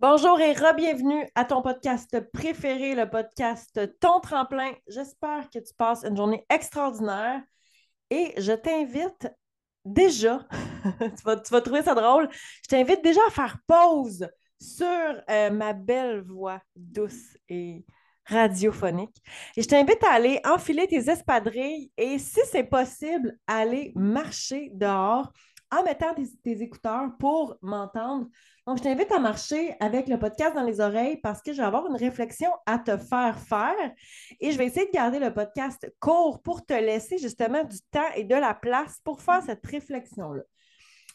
Bonjour et re-bienvenue à ton podcast préféré, le podcast Ton Tremplin. J'espère que tu passes une journée extraordinaire et je t'invite déjà, tu, vas, trouver ça drôle, je t'invite déjà à faire pause sur euh, ma belle voix douce et radiophonique. Et je t'invite à aller enfiler tes espadrilles et, si c'est possible, aller marcher dehors en mettant tes, écouteurs pour m'entendre. Donc, je t'invite à marcher avec le podcast dans les oreilles parce que je vais avoir une réflexion à te faire faire et je vais essayer de garder le podcast court pour te laisser justement du temps et de la place pour faire cette réflexion-là.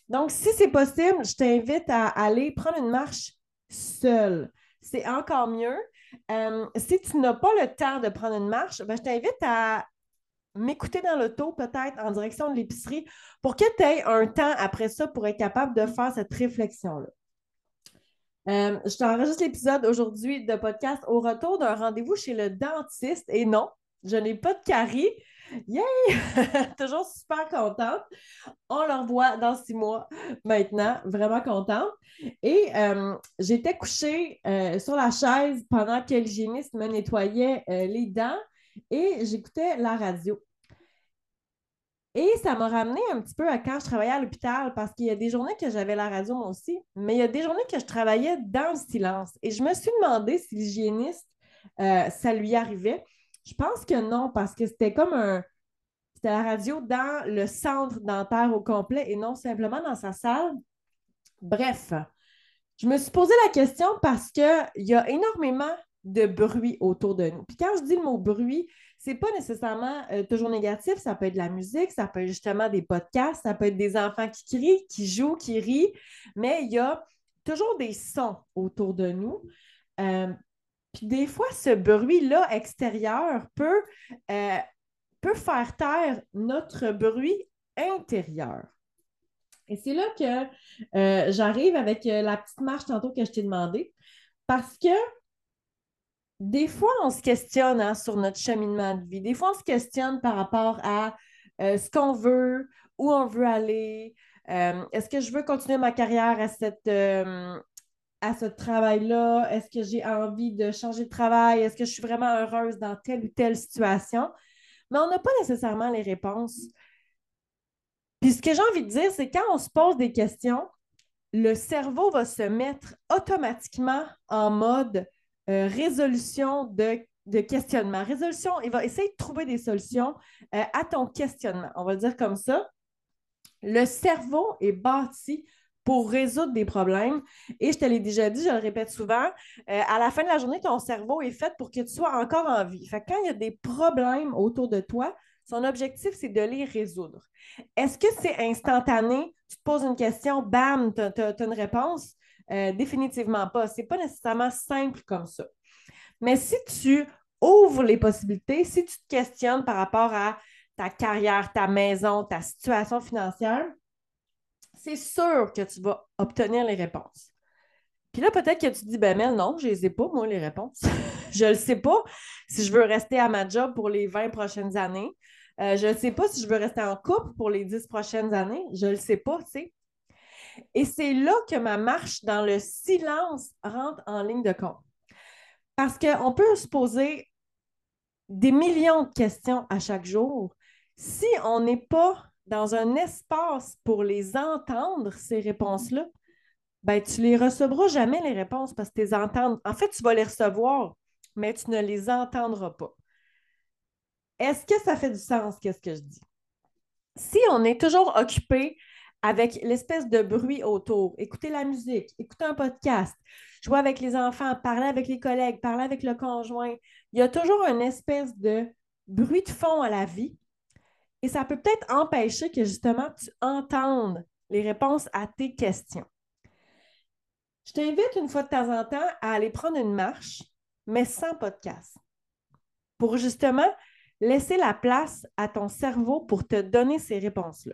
Donc, si c'est possible, je t'invite à aller prendre une marche seule. C'est encore mieux. Euh, si tu n'as pas le temps de prendre une marche, ben, je t'invite à m'écouter dans l'auto, peut-être en direction de l'épicerie, pour que tu aies un temps après ça pour être capable de faire cette réflexion-là. Euh, je t'enregistre l'épisode aujourd'hui de podcast au retour d'un rendez-vous chez le dentiste. Et non, je n'ai pas de carie. Yay! Toujours super contente. On le revoit dans six mois maintenant. Vraiment contente. Et euh, j'étais couchée euh, sur la chaise pendant que l'hygiéniste me nettoyait les dents et j'écoutais la radio. Et ça m'a ramené un petit peu à quand je travaillais à l'hôpital parce qu'il y a des journées que j'avais la radio moi aussi, mais il y a des journées que je travaillais dans le silence. Et je me suis demandé si l'hygiéniste, euh, ça lui arrivait. Je pense que non, parce que c'était comme un. C'était la radio dans le centre dentaire au complet et non simplement dans sa salle. Bref, je me suis posé la question parce qu'il y a énormément de bruit autour de nous. Puis quand je dis le mot bruit, c'est pas nécessairement euh, toujours négatif. Ça peut être de la musique, ça peut être justement des podcasts, ça peut être des enfants qui crient, qui jouent, qui rient, mais il y a toujours des sons autour de nous. Euh, puis des fois, ce bruit-là extérieur peut, euh, peut faire taire notre bruit intérieur. Et c'est là que j'arrive avec la petite marche tantôt que je t'ai demandé, parce que des fois, on se questionne hein, sur notre cheminement de vie. Des fois, on se questionne par rapport à euh, ce qu'on veut, où on veut aller. Euh, est-ce que je veux continuer ma carrière à, cette, euh, à ce travail-là? Est-ce que j'ai envie de changer de travail? Est-ce que je suis vraiment heureuse dans telle ou telle situation? Mais on n'a pas nécessairement les réponses. Puis ce que j'ai envie de dire, c'est quand on se pose des questions, le cerveau va se mettre automatiquement en mode euh, résolution de, questionnement. Résolution, il va essayer de trouver des solutions euh, à ton questionnement. On va le dire comme ça. Le cerveau est bâti pour résoudre des problèmes. Et je te l'ai déjà dit, je le répète souvent, euh, à la fin de la journée, ton cerveau est fait pour que tu sois encore en vie. Fait quand il y a des problèmes autour de toi, son objectif, c'est de les résoudre. Est-ce que c'est instantané? Tu te poses une question, bam, tu as, une réponse. Euh, définitivement pas. Ce n'est pas nécessairement simple comme ça. Mais si tu ouvres les possibilités, si tu te questionnes par rapport à ta carrière, ta maison, ta situation financière, c'est sûr que tu vas obtenir les réponses. Puis là, peut-être que tu te dis, ben mais non, je les ai pas, moi, les réponses. je ne sais pas si je veux rester à ma job pour les 20 prochaines années. Euh, je ne sais pas si je veux rester en couple pour les 10 prochaines années. Je ne le sais pas, tu sais. Et c'est là que ma marche dans le silence rentre en ligne de compte. Parce qu'on peut se poser des millions de questions à chaque jour. Si on n'est pas dans un espace pour les entendre, ces réponses-là, ben, tu ne les recevras jamais, les réponses, parce que tu les entends. En fait, tu vas les recevoir, mais tu ne les entendras pas. Est-ce que ça fait du sens, qu'est-ce que je dis? Si on est toujours occupé avec l'espèce de bruit autour. Écouter la musique, écouter un podcast, jouer avec les enfants, parler avec les collègues, parler avec le conjoint. Il y a toujours une espèce de bruit de fond à la vie. Et ça peut peut-être empêcher que justement tu entendes les réponses à tes questions. Je t'invite une fois de temps en temps à aller prendre une marche, mais sans podcast, pour justement laisser la place à ton cerveau pour te donner ces réponses-là.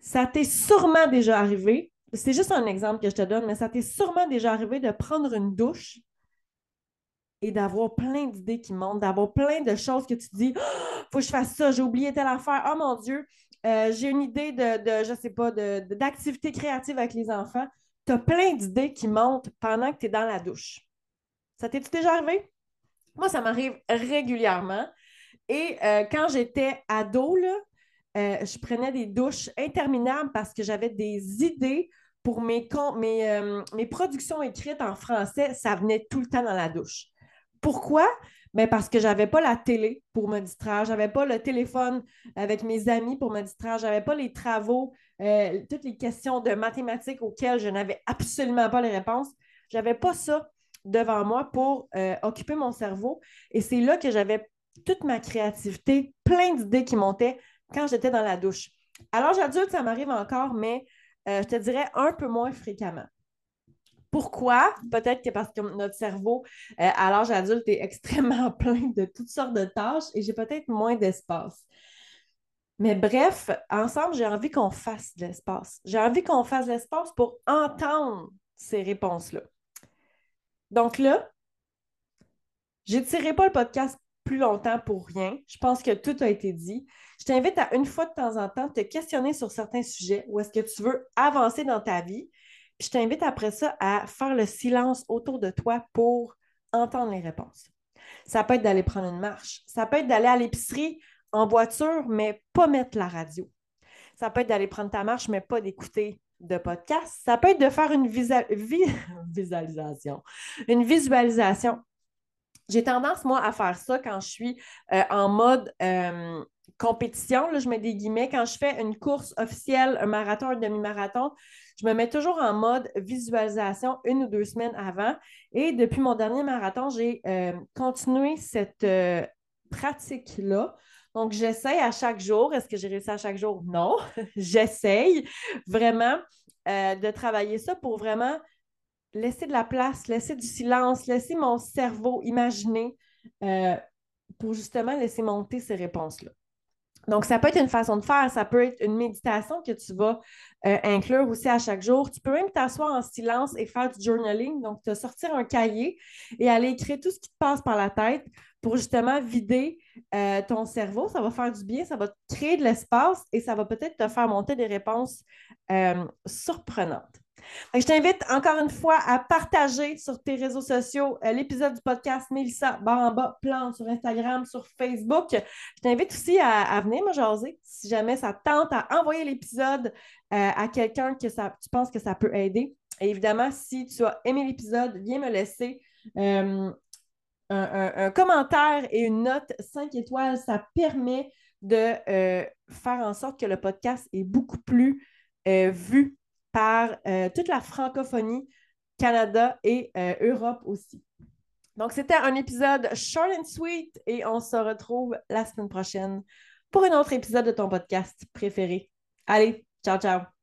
Ça t'est sûrement déjà arrivé, c'est juste un exemple que je te donne, mais ça t'est sûrement déjà arrivé de prendre une douche et d'avoir plein d'idées qui montent, d'avoir plein de choses que tu dis, oh, faut que je fasse ça, j'ai oublié telle affaire, oh mon Dieu, euh, j'ai une idée de, de, je sais pas, d'activité créative avec les enfants. tu as plein d'idées qui montent pendant que tu es dans la douche. Ça t'est déjà arrivé? Moi, ça m'arrive régulièrement. Et euh, quand j'étais ado, là, euh, je prenais des douches interminables parce que j'avais des idées pour mes, mes, euh, mes productions écrites en français. Ça venait tout le temps dans la douche. Pourquoi? Ben, parce que je n'avais pas la télé pour me distraire, je n'avais pas le téléphone avec mes amis pour me distraire, je n'avais pas les travaux, euh, toutes les questions de mathématiques auxquelles je n'avais absolument pas les réponses. Je n'avais pas ça devant moi pour occuper mon cerveau. Et c'est là que j'avais toute ma créativité, plein d'idées qui montaient quand j'étais dans la douche. Alors, j'adulte, ça m'arrive encore, mais euh, je te dirais un peu moins fréquemment. Pourquoi? Peut-être que parce que notre cerveau, euh, à l'âge adulte, est extrêmement plein de toutes sortes de tâches et j'ai peut-être moins d'espace. Mais bref, ensemble, j'ai envie qu'on fasse de l'espace. J'ai envie qu'on fasse de l'espace pour entendre ces réponses-là. Donc là, tiré pas le podcast plus longtemps pour rien. Je pense que tout a été dit. Je t'invite à une fois de temps en temps te questionner sur certains sujets où est-ce que tu veux avancer dans ta vie je t'invite après ça à faire le silence autour de toi pour entendre les réponses. Ça peut être d'aller prendre une marche. Ça peut être d'aller à l'épicerie en voiture, mais pas mettre la radio. Ça peut être d'aller prendre ta marche, mais pas d'écouter de podcast. Ça peut être de faire une visualisation. Une visualisation. J'ai tendance, moi, à faire ça quand je suis euh, en mode euh, compétition. Là, je mets des guillemets. Quand je fais une course officielle, un marathon, un demi-marathon, je me mets toujours en mode visualisation une ou deux semaines avant. Et depuis mon dernier marathon, j'ai euh, continué cette euh, pratique-là. Donc, j'essaye à chaque jour. Est-ce que j'ai réussi à chaque jour? Non. j'essaye vraiment euh, de travailler ça pour vraiment laisser de la place, laisser du silence, laisser mon cerveau imaginer pour justement laisser monter ces réponses-là. Donc, ça peut être une façon de faire, ça peut être une méditation que tu vas euh, inclure aussi à chaque jour. Tu peux même t'asseoir en silence et faire du journaling, donc te sortir un cahier et aller écrire tout ce qui te passe par la tête pour justement vider euh, ton cerveau. Ça va faire du bien, ça va créer de l'espace et ça va peut-être te faire monter des réponses euh, surprenantes. Je t'invite encore une fois à partager sur tes réseaux sociaux euh, l'épisode du podcast Mélissa Baramba Plante sur Instagram, sur Facebook. Je t'invite aussi à, venir me jaser si jamais ça tente à envoyer l'épisode euh, à quelqu'un que tu penses que ça peut aider. Et évidemment, si tu as aimé l'épisode, viens me laisser euh, un, commentaire et une note 5 étoiles. Ça permet de faire en sorte que le podcast est beaucoup plus vu par euh, toute la francophonie, Canada et euh, Europe aussi. Donc, c'était un épisode short and sweet et on se retrouve la semaine prochaine pour un autre épisode de ton podcast préféré. Allez, ciao, ciao!